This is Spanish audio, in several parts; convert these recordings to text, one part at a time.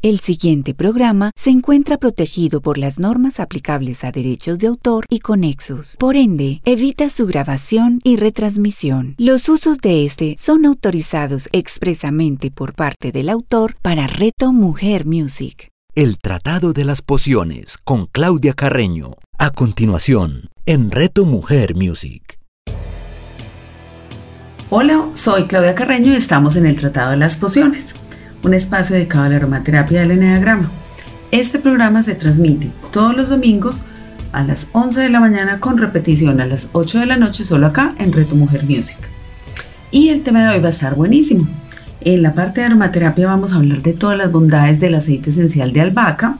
El siguiente programa se encuentra protegido por las normas aplicables a derechos de autor y conexos. Por ende, evita su grabación y retransmisión. Los usos de este son autorizados expresamente por parte del autor para Reto Mujer Music. El Tratado de las Pociones con Claudia Carreño. A continuación, en Reto Mujer Music. Hola, soy Claudia Carreño y estamos en el Tratado de las Pociones, un espacio dedicado a la aromaterapia del eneagrama. Este programa se transmite todos los domingos a las 11 de la mañana con repetición a las 8 de la noche solo acá en Reto Mujer Music. Y el tema de hoy va a estar buenísimo. En la parte de aromaterapia vamos a hablar de todas las bondades del aceite esencial de albahaca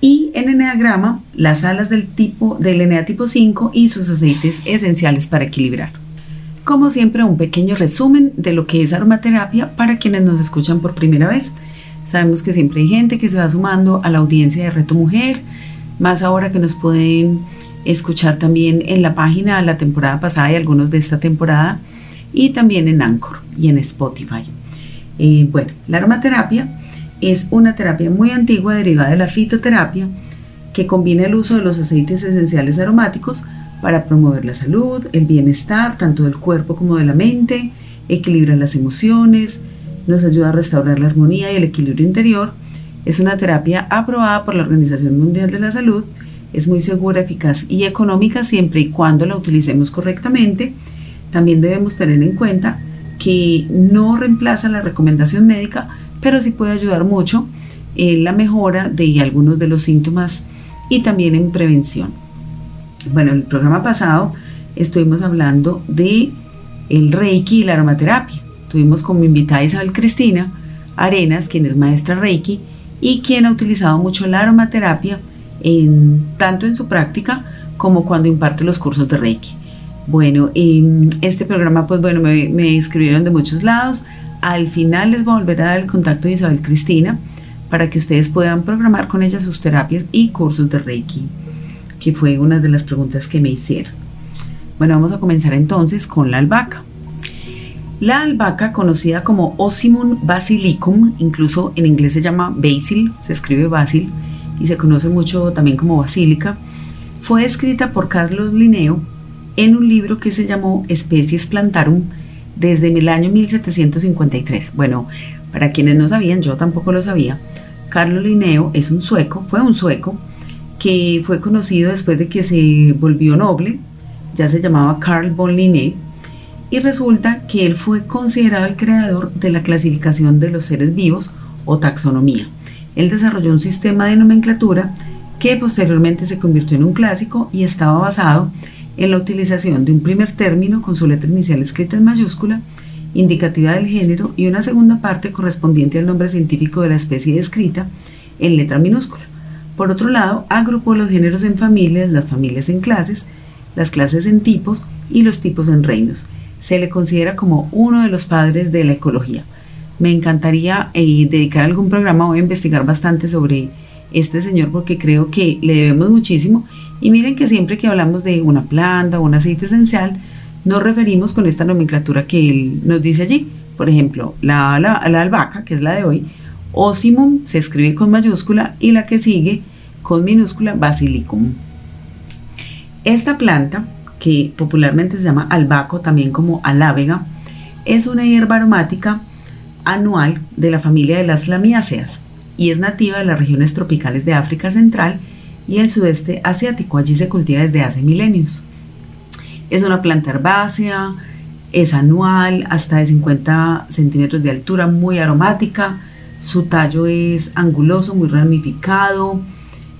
y en eneagrama las alas del tipo del enea tipo 5 y sus aceites esenciales para equilibrar. Como siempre, un pequeño resumen de lo que es aromaterapia para quienes nos escuchan por primera vez. Sabemos que siempre hay gente que se va sumando a la audiencia de Reto Mujer, más ahora que nos pueden escuchar también en la página la temporada pasada y algunos de esta temporada, y también en Anchor y en Spotify. Eh, bueno, la aromaterapia es una terapia muy antigua derivada de la fitoterapia que combina el uso de los aceites esenciales aromáticos para promover la salud, el bienestar tanto del cuerpo como de la mente, equilibra las emociones, nos ayuda a restaurar la armonía y el equilibrio interior. Es una terapia aprobada por la Organización Mundial de la Salud, es muy segura, eficaz y económica siempre y cuando la utilicemos correctamente. También debemos tener en cuenta que no reemplaza la recomendación médica, pero sí puede ayudar mucho en la mejora de algunos de los síntomas y también en prevención. Bueno, en el programa pasado estuvimos hablando de el Reiki y la aromaterapia. Tuvimos como invitada Isabel Cristina Arenas, quien es maestra Reiki y quien ha utilizado mucho la aromaterapia en, tanto en su práctica como cuando imparte los cursos de Reiki. Bueno, en este programa, pues bueno, me, me escribieron de muchos lados. Al final les voy a volver a dar el contacto de Isabel Cristina para que ustedes puedan programar con ella sus terapias y cursos de Reiki, que fue una de las preguntas que me hicieron. Bueno, vamos a comenzar entonces con la albahaca. La albahaca, conocida como Ocimum basilicum, incluso en inglés se llama basil, se escribe basil y se conoce mucho también como basílica, fue escrita por Carlos Linneo en un libro que se llamó Especies Plantarum desde el año 1753. Bueno, para quienes no sabían, yo tampoco lo sabía, Carlo Linneo es un sueco, fue un sueco que fue conocido después de que se volvió noble, ya se llamaba Carl von Linné, y resulta que él fue considerado el creador de la clasificación de los seres vivos o taxonomía. Él desarrolló un sistema de nomenclatura que posteriormente se convirtió en un clásico y estaba basado en la utilización de un primer término con su letra inicial escrita en mayúscula, indicativa del género, y una segunda parte correspondiente al nombre científico de la especie descrita en letra minúscula. Por otro lado, agrupó los géneros en familias, las familias en clases, las clases en tipos y los tipos en reinos. Se le considera como uno de los padres de la ecología. Me encantaría eh, dedicar algún programa, voy a investigar bastante sobre este señor porque creo que le debemos muchísimo y miren que siempre que hablamos de una planta o un aceite esencial, nos referimos con esta nomenclatura que él nos dice allí. Por ejemplo, la, la, albahaca, que es la de hoy, Ocimum se escribe con mayúscula y la que sigue con minúscula Basilicum. Esta planta, que popularmente se llama albaco, también como alávega, es una hierba aromática anual de la familia de las lamiáceas y es nativa de las regiones tropicales de África Central y el sudeste asiático. Allí se cultiva desde hace milenios. Es una planta herbácea, es anual, hasta de 50 centímetros de altura, muy aromática. Su tallo es anguloso, muy ramificado.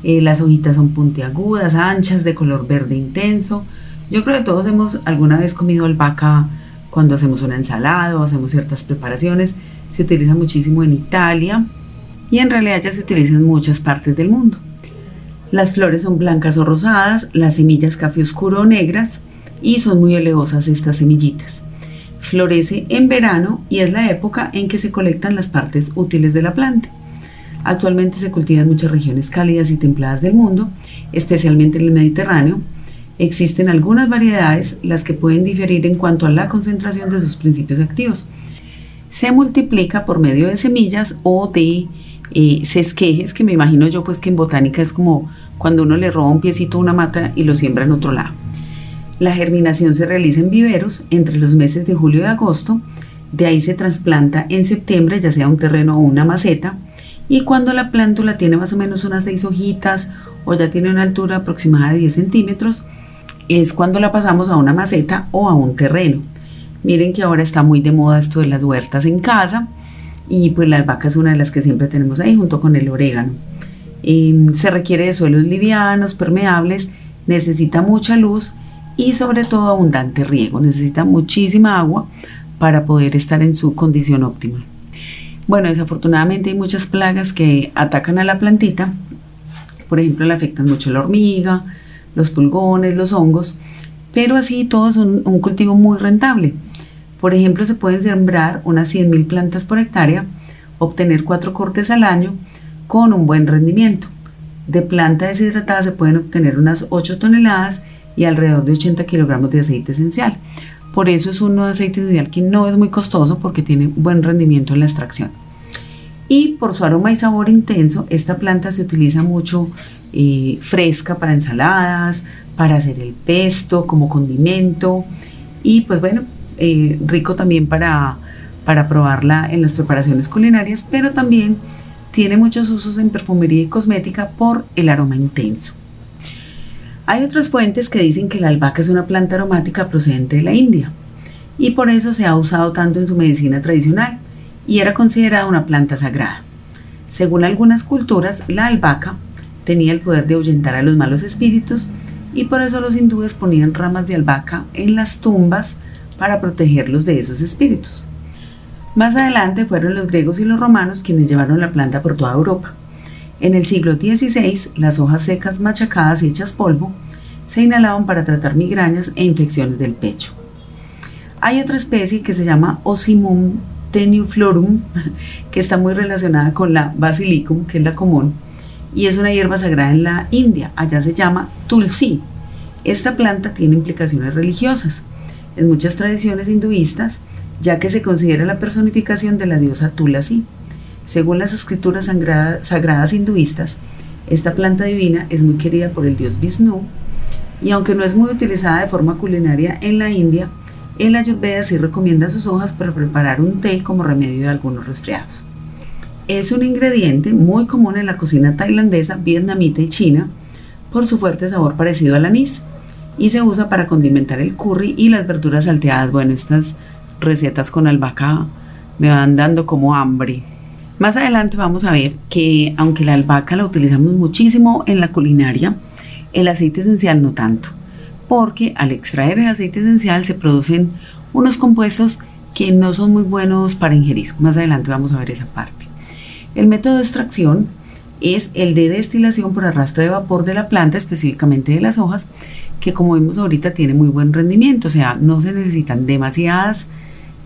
Eh, las hojitas son puntiagudas, anchas, de color verde intenso. Yo creo que todos hemos alguna vez comido albahaca cuando hacemos una ensalada o hacemos ciertas preparaciones. Se utiliza muchísimo en Italia y en realidad ya se utiliza en muchas partes del mundo. Las flores son blancas o rosadas, las semillas café oscuro o negras y son muy olevosas estas semillitas. Florece en verano y es la época en que se colectan las partes útiles de la planta. Actualmente se cultiva en muchas regiones cálidas y templadas del mundo, especialmente en el Mediterráneo. Existen algunas variedades, las que pueden diferir en cuanto a la concentración de sus principios activos. Se multiplica por medio de semillas o de eh, se esquejes, que me imagino yo pues que en botánica es como cuando uno le roba un piecito a una mata y lo siembra en otro lado. La germinación se realiza en viveros entre los meses de julio y agosto, de ahí se trasplanta en septiembre, ya sea un terreno o una maceta, y cuando la plántula tiene más o menos unas seis hojitas o ya tiene una altura aproximada de 10 centímetros, es cuando la pasamos a una maceta o a un terreno. Miren que ahora está muy de moda esto de las huertas en casa y pues la albahaca es una de las que siempre tenemos ahí junto con el orégano. Em, se requiere de suelos livianos, permeables, necesita mucha luz y sobre todo abundante riego, necesita muchísima agua para poder estar en su condición óptima. Bueno, desafortunadamente hay muchas plagas que atacan a la plantita, por ejemplo le afectan mucho la hormiga, los pulgones, los hongos, pero así todo es un, un cultivo muy rentable. Por ejemplo, se pueden sembrar unas 100.000 plantas por hectárea, obtener cuatro cortes al año con un buen rendimiento. De planta deshidratada se pueden obtener unas 8 toneladas y alrededor de 80 kilogramos de aceite esencial. Por eso es de aceite esencial que no es muy costoso porque tiene buen rendimiento en la extracción. Y por su aroma y sabor intenso, esta planta se utiliza mucho eh, fresca para ensaladas, para hacer el pesto como condimento y pues bueno, eh, rico también para, para probarla en las preparaciones culinarias, pero también tiene muchos usos en perfumería y cosmética por el aroma intenso. Hay otras fuentes que dicen que la albahaca es una planta aromática procedente de la India y por eso se ha usado tanto en su medicina tradicional y era considerada una planta sagrada. Según algunas culturas, la albahaca tenía el poder de ahuyentar a los malos espíritus y por eso los hindúes ponían ramas de albahaca en las tumbas para protegerlos de esos espíritus. Más adelante fueron los griegos y los romanos quienes llevaron la planta por toda Europa. En el siglo XVI, las hojas secas machacadas y hechas polvo se inhalaban para tratar migrañas e infecciones del pecho. Hay otra especie que se llama Osimum tenuiflorum, que está muy relacionada con la basilicum, que es la común, y es una hierba sagrada en la India. Allá se llama tulsi. Esta planta tiene implicaciones religiosas en muchas tradiciones hinduistas, ya que se considera la personificación de la diosa Tulasi. Según las escrituras sagradas hinduistas, esta planta divina es muy querida por el dios Vishnu y aunque no es muy utilizada de forma culinaria en la India, el Ayurveda sí recomienda sus hojas para preparar un té como remedio de algunos resfriados. Es un ingrediente muy común en la cocina tailandesa, vietnamita y china por su fuerte sabor parecido al anís y se usa para condimentar el curry y las verduras salteadas. Bueno, estas recetas con albahaca me van dando como hambre. Más adelante vamos a ver que aunque la albahaca la utilizamos muchísimo en la culinaria, el aceite esencial no tanto, porque al extraer el aceite esencial se producen unos compuestos que no son muy buenos para ingerir. Más adelante vamos a ver esa parte. El método de extracción es el de destilación por arrastre de vapor de la planta, específicamente de las hojas, que como vemos ahorita tiene muy buen rendimiento, o sea, no se necesitan demasiadas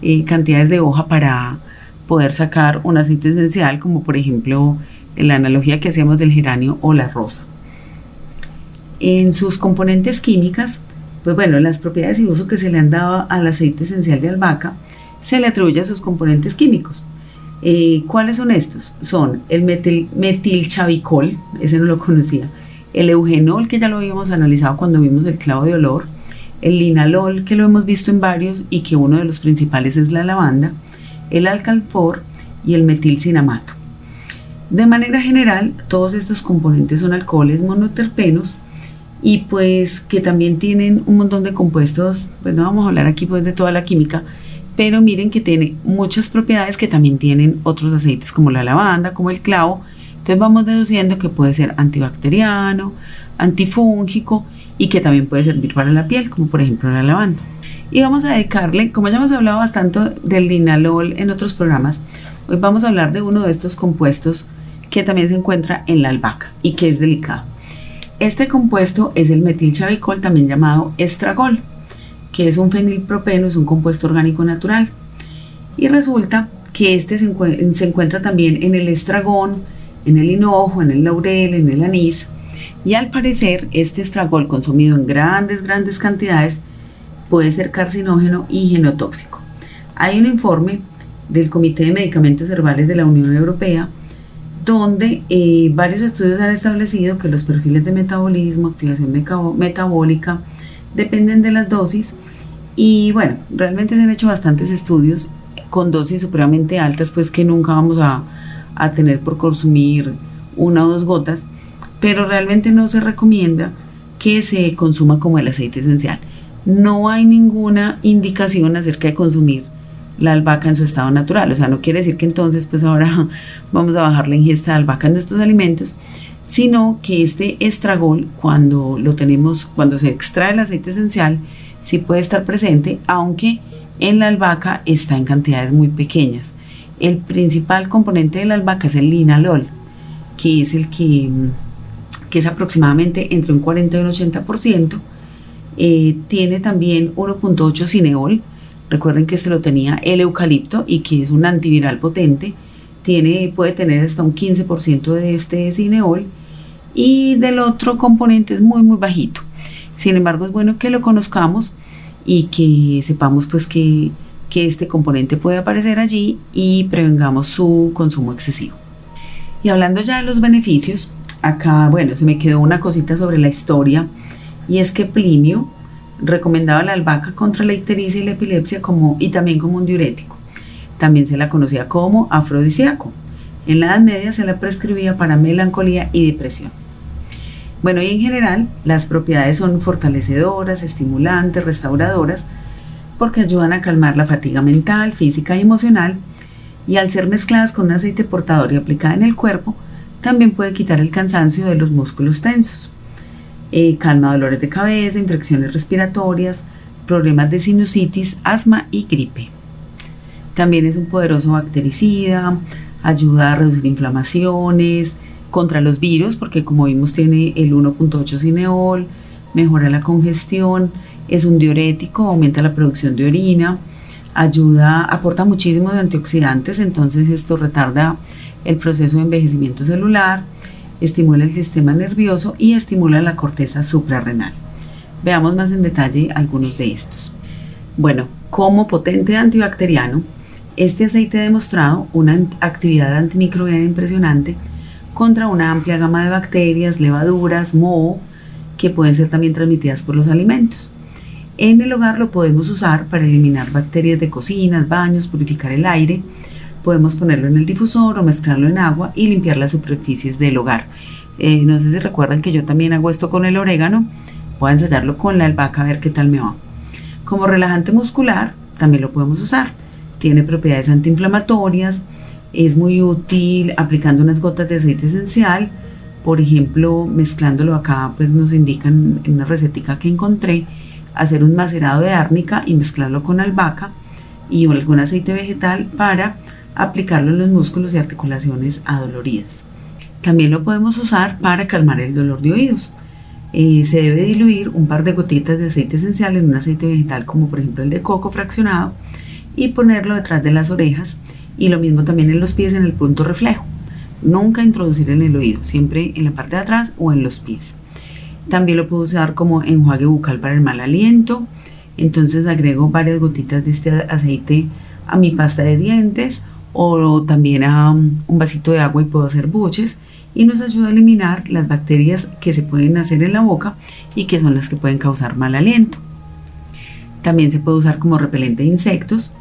eh, cantidades de hoja para poder sacar un aceite esencial, como por ejemplo la analogía que hacíamos del geranio o la rosa. En sus componentes químicas, pues bueno, las propiedades y uso que se le han dado al aceite esencial de albahaca se le atribuye a sus componentes químicos. Eh, ¿Cuáles son estos? Son el metil, metilchavicol, ese no lo conocía, el eugenol, que ya lo habíamos analizado cuando vimos el clavo de olor, el linalol, que lo hemos visto en varios y que uno de los principales es la lavanda, el alcalfor y el metilcinamato. De manera general, todos estos componentes son alcoholes monoterpenos y pues que también tienen un montón de compuestos, pues no vamos a hablar aquí pues de toda la química, pero miren que tiene muchas propiedades que también tienen otros aceites como la lavanda, como el clavo, entonces vamos deduciendo que puede ser antibacteriano, antifúngico y que también puede servir para la piel, como por ejemplo la lavanda. Y vamos a dedicarle, como ya hemos hablado bastante del linalol en otros programas, hoy vamos a hablar de uno de estos compuestos que también se encuentra en la albahaca y que es delicado. Este compuesto es el metilchavicol, también llamado estragol, que es un fenilpropeno, es un compuesto orgánico natural. Y resulta que este se, se encuentra también en el estragón, en el hinojo, en el laurel, en el anís. Y al parecer, este estragol consumido en grandes, grandes cantidades puede ser carcinógeno y genotóxico. Hay un informe del Comité de Medicamentos Herbales de la Unión Europea donde eh, varios estudios han establecido que los perfiles de metabolismo, activación metabólica, dependen de las dosis y bueno, realmente se han hecho bastantes estudios con dosis supremamente altas, pues que nunca vamos a, a tener por consumir una o dos gotas, pero realmente no se recomienda que se consuma como el aceite esencial. No hay ninguna indicación acerca de consumir la albahaca en su estado natural. O sea, no quiere decir que entonces pues ahora vamos a bajar la ingesta de albahaca en nuestros alimentos, sino que este estragol, cuando lo tenemos, cuando se extrae el aceite esencial, sí puede estar presente, aunque en la albahaca está en cantidades muy pequeñas. El principal componente de la albahaca es el linalol, que es el que, que es aproximadamente entre un 40 y un 80%. Eh, tiene también 1.8 cineol, Recuerden que este lo tenía el eucalipto y que es un antiviral potente. Tiene, puede tener hasta un 15% de este cineol y del otro componente es muy muy bajito. Sin embargo, es bueno que lo conozcamos y que sepamos pues que, que este componente puede aparecer allí y prevengamos su consumo excesivo. Y hablando ya de los beneficios, acá, bueno, se me quedó una cosita sobre la historia y es que Plinio recomendaba la albahaca contra la ictericia y la epilepsia como, y también como un diurético. También se la conocía como afrodisíaco. En la Edad Media se la prescribía para melancolía y depresión. Bueno, y en general las propiedades son fortalecedoras, estimulantes, restauradoras, porque ayudan a calmar la fatiga mental, física y emocional, y al ser mezcladas con un aceite portador y aplicada en el cuerpo, también puede quitar el cansancio de los músculos tensos. Eh, calma dolores de cabeza, infecciones respiratorias, problemas de sinusitis, asma y gripe. También es un poderoso bactericida, ayuda a reducir inflamaciones, contra los virus, porque como vimos tiene el 1.8 cineol, mejora la congestión, es un diurético, aumenta la producción de orina, ayuda, aporta muchísimos antioxidantes, entonces esto retarda el proceso de envejecimiento celular, estimula el sistema nervioso y estimula la corteza suprarrenal. Veamos más en detalle algunos de estos. Bueno, como potente antibacteriano, este aceite ha demostrado una actividad antimicrobiana impresionante contra una amplia gama de bacterias, levaduras, moho, que pueden ser también transmitidas por los alimentos. En el hogar lo podemos usar para eliminar bacterias de cocinas, baños, purificar el aire, podemos ponerlo en el difusor o mezclarlo en agua y limpiar las superficies del hogar. Eh, no sé si recuerdan que yo también hago esto con el orégano. Voy a ensayarlo con la albahaca a ver qué tal me va. Como relajante muscular también lo podemos usar. Tiene propiedades antiinflamatorias. Es muy útil aplicando unas gotas de aceite esencial. Por ejemplo, mezclándolo acá, pues nos indican en una recetica que encontré hacer un macerado de árnica y mezclarlo con albahaca y algún aceite vegetal para aplicarlo en los músculos y articulaciones adoloridas. También lo podemos usar para calmar el dolor de oídos. Eh, se debe diluir un par de gotitas de aceite esencial en un aceite vegetal como por ejemplo el de coco fraccionado y ponerlo detrás de las orejas y lo mismo también en los pies en el punto reflejo. Nunca introducir en el oído, siempre en la parte de atrás o en los pies. También lo puedo usar como enjuague bucal para el mal aliento. Entonces agrego varias gotitas de este aceite a mi pasta de dientes o también a um, un vasito de agua y puedo hacer buches y nos ayuda a eliminar las bacterias que se pueden hacer en la boca y que son las que pueden causar mal aliento. También se puede usar como repelente de insectos,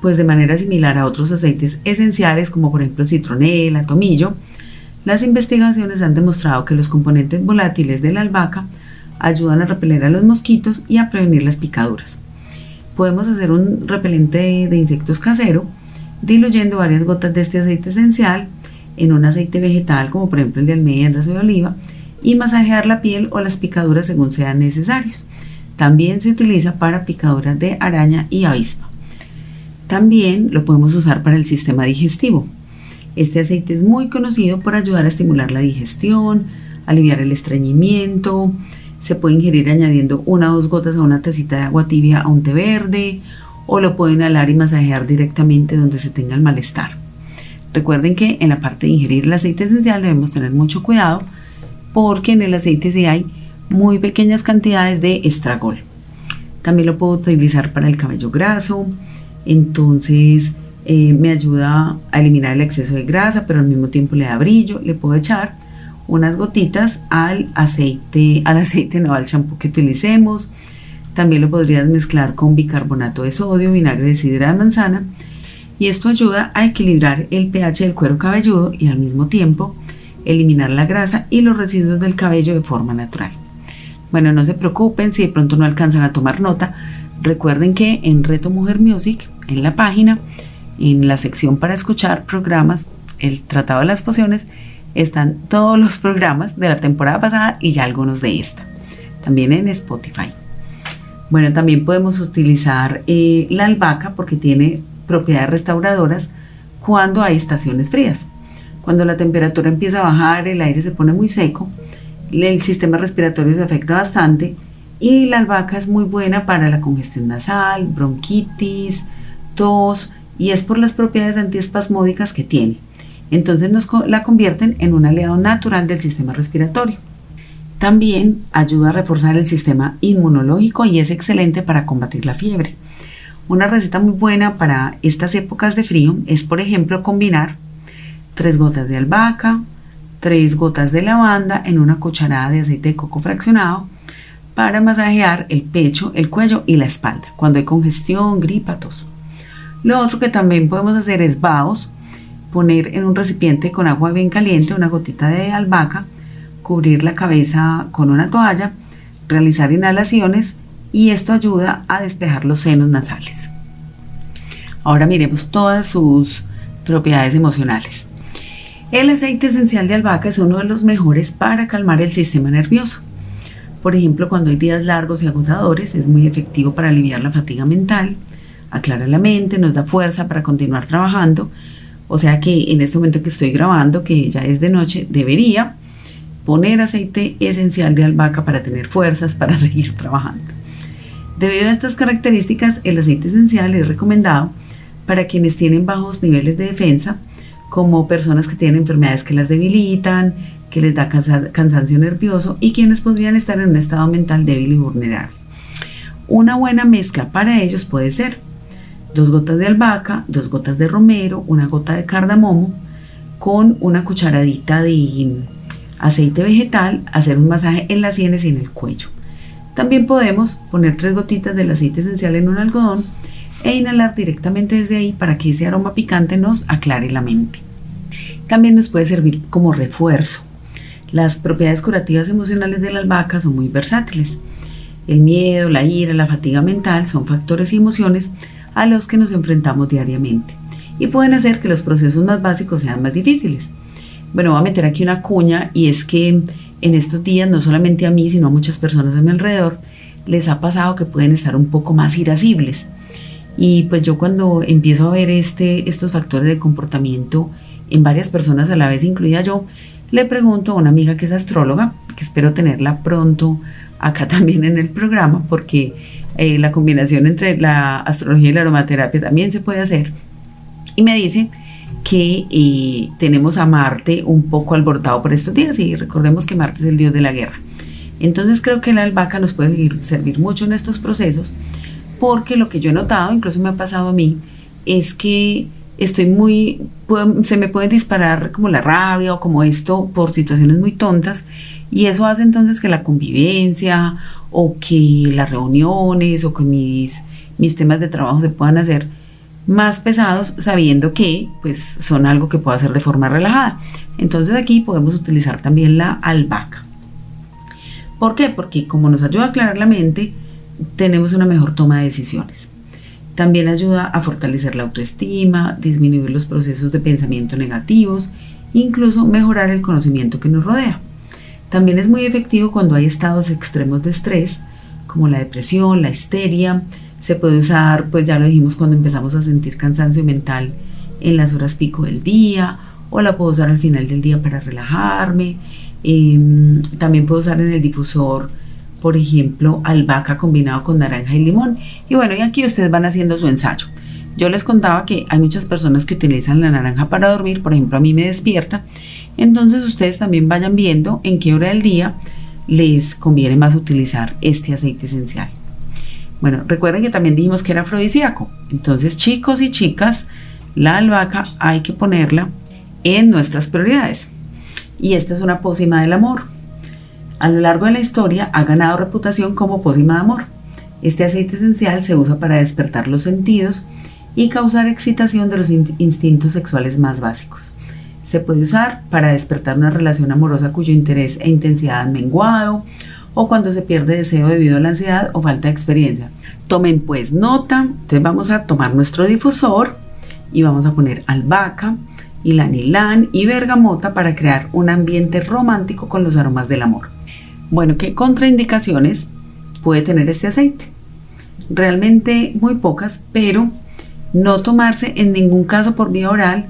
pues de manera similar a otros aceites esenciales como por ejemplo citronela, tomillo, las investigaciones han demostrado que los componentes volátiles de la albahaca ayudan a repeler a los mosquitos y a prevenir las picaduras. Podemos hacer un repelente de insectos casero diluyendo varias gotas de este aceite esencial en un aceite vegetal como por ejemplo el de almendras o de oliva y masajear la piel o las picaduras según sean necesarios. También se utiliza para picaduras de araña y avispa. También lo podemos usar para el sistema digestivo. Este aceite es muy conocido por ayudar a estimular la digestión, aliviar el estreñimiento. Se puede ingerir añadiendo una o dos gotas a una tacita de agua tibia a un té verde o lo pueden alar y masajear directamente donde se tenga el malestar. Recuerden que en la parte de ingerir el aceite esencial debemos tener mucho cuidado porque en el aceite sí hay muy pequeñas cantidades de estragol. También lo puedo utilizar para el cabello graso, entonces eh, me ayuda a eliminar el exceso de grasa, pero al mismo tiempo le da brillo. Le puedo echar unas gotitas al aceite, al aceite no al champú que utilicemos. También lo podrías mezclar con bicarbonato de sodio, vinagre de sidra de manzana. Y esto ayuda a equilibrar el pH del cuero cabelludo y al mismo tiempo eliminar la grasa y los residuos del cabello de forma natural. Bueno, no se preocupen si de pronto no alcanzan a tomar nota. Recuerden que en Reto Mujer Music, en la página, en la sección para escuchar programas, el Tratado de las Pociones, están todos los programas de la temporada pasada y ya algunos de esta. También en Spotify. Bueno, también podemos utilizar eh, la albahaca porque tiene propiedades restauradoras cuando hay estaciones frías. Cuando la temperatura empieza a bajar, el aire se pone muy seco, el sistema respiratorio se afecta bastante y la albahaca es muy buena para la congestión nasal, bronquitis, tos y es por las propiedades antiespasmódicas que tiene. Entonces nos la convierten en un aliado natural del sistema respiratorio. También ayuda a reforzar el sistema inmunológico y es excelente para combatir la fiebre. Una receta muy buena para estas épocas de frío es, por ejemplo, combinar 3 gotas de albahaca, 3 gotas de lavanda en una cucharada de aceite de coco fraccionado para masajear el pecho, el cuello y la espalda cuando hay congestión, gripa, tos. Lo otro que también podemos hacer es vaos, poner en un recipiente con agua bien caliente una gotita de albahaca, cubrir la cabeza con una toalla, realizar inhalaciones y esto ayuda a despejar los senos nasales. Ahora miremos todas sus propiedades emocionales. El aceite esencial de albahaca es uno de los mejores para calmar el sistema nervioso. Por ejemplo, cuando hay días largos y agotadores, es muy efectivo para aliviar la fatiga mental, aclara la mente, nos da fuerza para continuar trabajando. O sea que en este momento que estoy grabando, que ya es de noche, debería poner aceite esencial de albahaca para tener fuerzas para seguir trabajando. Debido a estas características, el aceite esencial es recomendado para quienes tienen bajos niveles de defensa, como personas que tienen enfermedades que las debilitan, que les da cansancio nervioso y quienes podrían estar en un estado mental débil y vulnerable. Una buena mezcla para ellos puede ser dos gotas de albahaca, dos gotas de romero, una gota de cardamomo con una cucharadita de aceite vegetal, hacer un masaje en las sienes y en el cuello. También podemos poner tres gotitas del aceite esencial en un algodón e inhalar directamente desde ahí para que ese aroma picante nos aclare la mente. También nos puede servir como refuerzo. Las propiedades curativas emocionales de la albahaca son muy versátiles. El miedo, la ira, la fatiga mental son factores y emociones a los que nos enfrentamos diariamente y pueden hacer que los procesos más básicos sean más difíciles. Bueno, voy a meter aquí una cuña y es que en estos días no solamente a mí, sino a muchas personas a mi alrededor les ha pasado que pueden estar un poco más irascibles y pues yo cuando empiezo a ver este, estos factores de comportamiento en varias personas a la vez, incluida yo, le pregunto a una amiga que es astróloga, que espero tenerla pronto acá también en el programa, porque eh, la combinación entre la astrología y la aromaterapia también se puede hacer. Y me dice que eh, tenemos a Marte un poco alborotado por estos días y recordemos que Marte es el dios de la guerra. Entonces creo que la albahaca nos puede servir mucho en estos procesos porque lo que yo he notado, incluso me ha pasado a mí, es que estoy muy, se me puede disparar como la rabia o como esto por situaciones muy tontas y eso hace entonces que la convivencia o que las reuniones o que mis, mis temas de trabajo se puedan hacer más pesados sabiendo que pues son algo que puedo hacer de forma relajada. Entonces aquí podemos utilizar también la albahaca. ¿Por qué? Porque como nos ayuda a aclarar la mente, tenemos una mejor toma de decisiones. También ayuda a fortalecer la autoestima, disminuir los procesos de pensamiento negativos, incluso mejorar el conocimiento que nos rodea. También es muy efectivo cuando hay estados extremos de estrés, como la depresión, la histeria. Se puede usar, pues ya lo dijimos, cuando empezamos a sentir cansancio mental en las horas pico del día, o la puedo usar al final del día para relajarme. Em, también puedo usar en el difusor por ejemplo, albahaca combinado con naranja y limón. Y bueno, y aquí ustedes van haciendo su ensayo. Yo les contaba que hay muchas personas que utilizan la naranja para dormir, por ejemplo, a mí me despierta. Entonces ustedes también vayan viendo en qué hora del día les conviene más utilizar este aceite esencial. Bueno, recuerden que también dijimos que era afrodisíaco. Entonces, chicos y chicas, La albahaca hay que ponerla en nuestras prioridades. Y esta es una pócima del amor. A lo largo de la historia ha ganado reputación como pócima de amor. Este aceite esencial se usa para despertar los sentidos y causar excitación de los instintos sexuales más básicos. Se puede usar para despertar una relación amorosa cuyo interés e intensidad han menguado o cuando se pierde deseo debido a la ansiedad o falta de experiencia. Tomen pues nota, entonces vamos a tomar nuestro difusor y vamos a poner albahaca, ylanilán y bergamota para crear un ambiente romántico con los aromas del amor. Bueno, ¿qué contraindicaciones puede tener este aceite? Realmente muy pocas, pero no tomarse en ningún caso por vía oral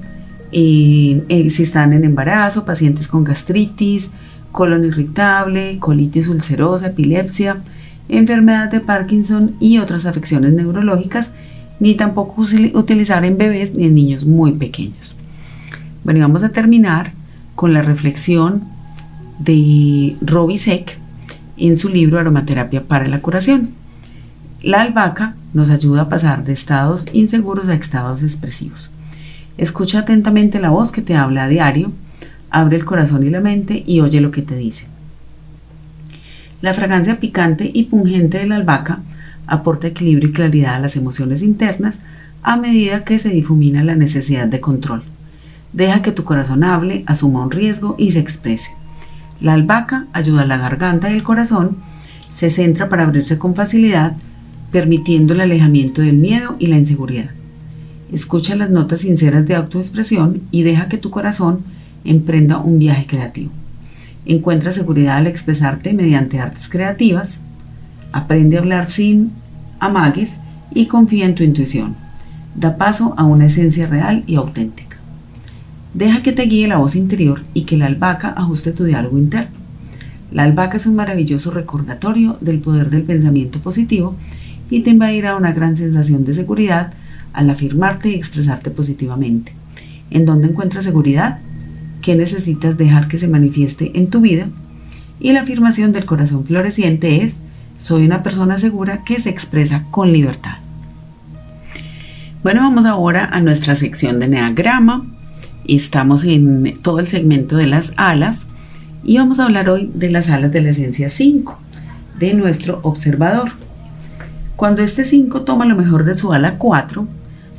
eh, eh, si están en embarazo, pacientes con gastritis, colon irritable, colitis ulcerosa, epilepsia, enfermedad de Parkinson y otras afecciones neurológicas, ni tampoco utilizar en bebés ni en niños muy pequeños. Bueno, y vamos a terminar con la reflexión de Robbie Seck en su libro Aromaterapia para la curación. La albahaca nos ayuda a pasar de estados inseguros a estados expresivos. Escucha atentamente la voz que te habla a diario, abre el corazón y la mente y oye lo que te dice. La fragancia picante y pungente de la albahaca aporta equilibrio y claridad a las emociones internas a medida que se difumina la necesidad de control. Deja que tu corazón hable, asuma un riesgo y se exprese. La albahaca ayuda a la garganta y el corazón, se centra para abrirse con facilidad, permitiendo el alejamiento del miedo y la inseguridad. Escucha las notas sinceras de autoexpresión y deja que tu corazón emprenda un viaje creativo. Encuentra seguridad al expresarte mediante artes creativas, aprende a hablar sin amagues y confía en tu intuición. Da paso a una esencia real y auténtica. Deja que te guíe la voz interior y que la albahaca ajuste tu diálogo interno. La albahaca es un maravilloso recordatorio del poder del pensamiento positivo y te invadirá una gran sensación de seguridad al afirmarte y expresarte positivamente. ¿En dónde encuentras seguridad? ¿Qué necesitas dejar que se manifieste en tu vida? Y la afirmación del corazón floreciente es, soy una persona segura que se expresa con libertad. Bueno, vamos ahora a nuestra sección de neagrama. Estamos en todo el segmento de las alas y vamos a hablar hoy de las alas de la esencia 5, de nuestro observador. Cuando este 5 toma lo mejor de su ala 4,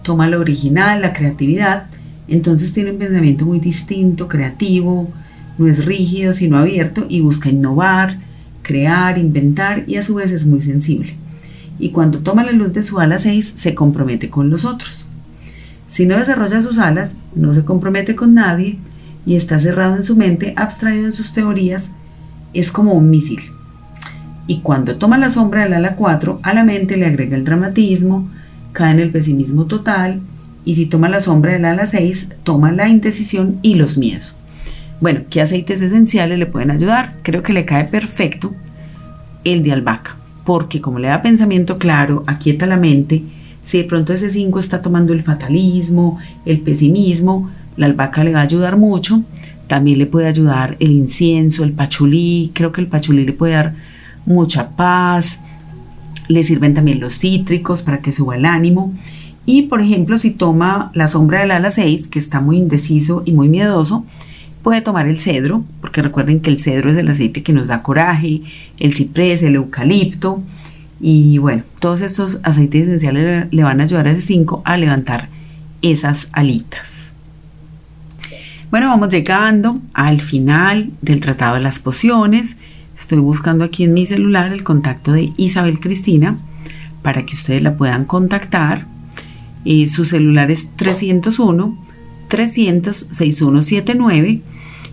toma lo original, la creatividad, entonces tiene un pensamiento muy distinto, creativo, no es rígido, sino abierto y busca innovar, crear, inventar y a su vez es muy sensible. Y cuando toma la luz de su ala 6, se compromete con los otros. Si no desarrolla sus alas, no se compromete con nadie y está cerrado en su mente, abstraído en sus teorías, es como un misil. Y cuando toma la sombra del ala 4, a la mente le agrega el dramatismo, cae en el pesimismo total, y si toma la sombra del ala 6, toma la indecisión y los miedos. Bueno, ¿qué aceites esenciales le pueden ayudar? Creo que le cae perfecto el de albahaca, porque como le da pensamiento claro, aquieta la mente, si de pronto ese 5 está tomando el fatalismo, el pesimismo, la albahaca le va a ayudar mucho. También le puede ayudar el incienso, el pachulí. Creo que el pachulí le puede dar mucha paz. Le sirven también los cítricos para que suba el ánimo. Y por ejemplo, si toma la sombra del ala 6, que está muy indeciso y muy miedoso, puede tomar el cedro, porque recuerden que el cedro es el aceite que nos da coraje, el ciprés, el eucalipto. Y bueno, todos estos aceites esenciales le van a ayudar a ese 5 a levantar esas alitas. Bueno, vamos llegando al final del tratado de las pociones. Estoy buscando aquí en mi celular el contacto de Isabel Cristina para que ustedes la puedan contactar. Y su celular es 301 300 6179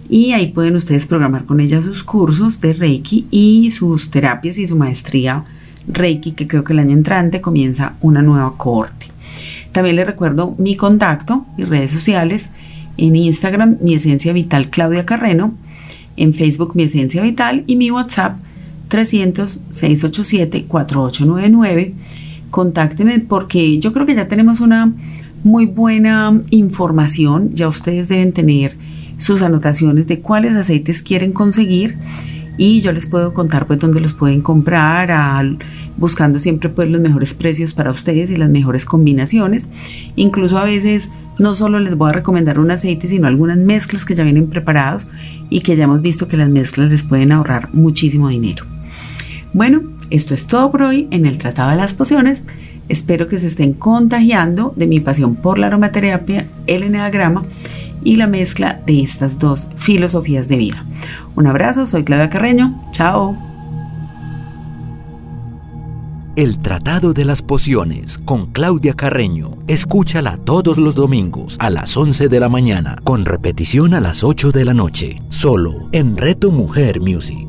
y ahí pueden ustedes programar con ella sus cursos de Reiki y sus terapias y su maestría Reiki que creo que el año entrante comienza una nueva cohorte. También les recuerdo mi contacto y redes sociales en Instagram mi esencia vital Claudia Carreno en Facebook Mi Esencia Vital y mi WhatsApp 300-687-4899. Contáctenme porque yo creo que ya tenemos una muy buena información, ya ustedes deben tener sus anotaciones de cuáles aceites quieren conseguir y yo les puedo contar pues dónde los pueden comprar buscando siempre pues los mejores precios para ustedes y las mejores combinaciones incluso a veces no solo les voy a recomendar un aceite, sino algunas mezclas que ya vienen preparados y que ya hemos visto que las mezclas les pueden ahorrar muchísimo dinero. Bueno, esto es todo por hoy en el Tratado de las Pociones. Espero que se estén contagiando de mi pasión por la aromaterapia, el eneagrama y la mezcla de estas dos filosofías de vida. Un abrazo, soy Claudia Carreño. Chao. El Tratado de las Pociones con Claudia Carreño. Escúchala todos los domingos a las 11 de la mañana, con repetición a las 8 de la noche, solo en Reto Mujer Music.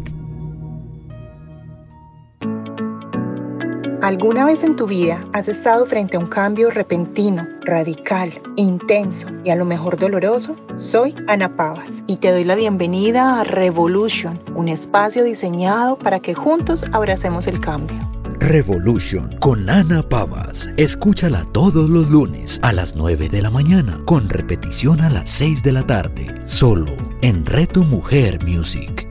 ¿Alguna vez en tu vida has estado frente a un cambio repentino, radical, intenso y a lo mejor doloroso? Soy Ana Pavas y te doy la bienvenida a Revolution, un espacio diseñado para que juntos abracemos el cambio. Revolution con Ana Pavas. Escúchala todos los lunes a las 9 de la mañana, con repetición a las 6 de la tarde, solo en Reto Mujer Music.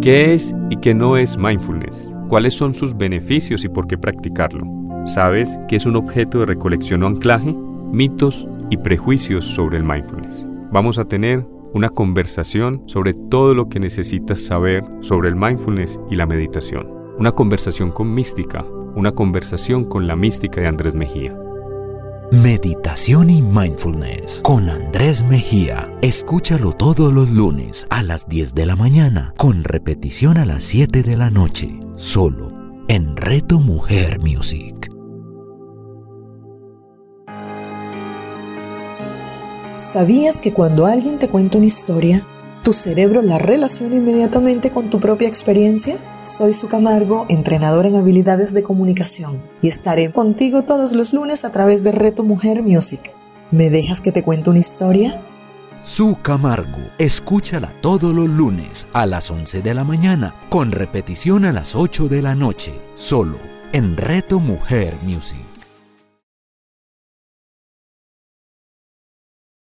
¿Qué es y qué no es mindfulness? ¿Cuáles son sus beneficios y por qué practicarlo? ¿Sabes qué es un objeto de recolección o anclaje? Mitos y prejuicios sobre el mindfulness. Vamos a tener una conversación sobre todo lo que necesitas saber sobre el mindfulness y la meditación. Una conversación con mística, una conversación con la mística de Andrés Mejía. Meditación y Mindfulness con Andrés Mejía. Escúchalo todos los lunes a las 10 de la mañana, con repetición a las 7 de la noche, solo en Reto Mujer Music. ¿Sabías que cuando alguien te cuenta una historia, tu cerebro la relaciona inmediatamente con tu propia experiencia? Soy Su Camargo, entrenador en habilidades de comunicación, y estaré contigo todos los lunes a través de Reto Mujer Music. ¿Me dejas que te cuente una historia? Su Camargo, escúchala todos los lunes a las 11 de la mañana, con repetición a las 8 de la noche, solo en Reto Mujer Music.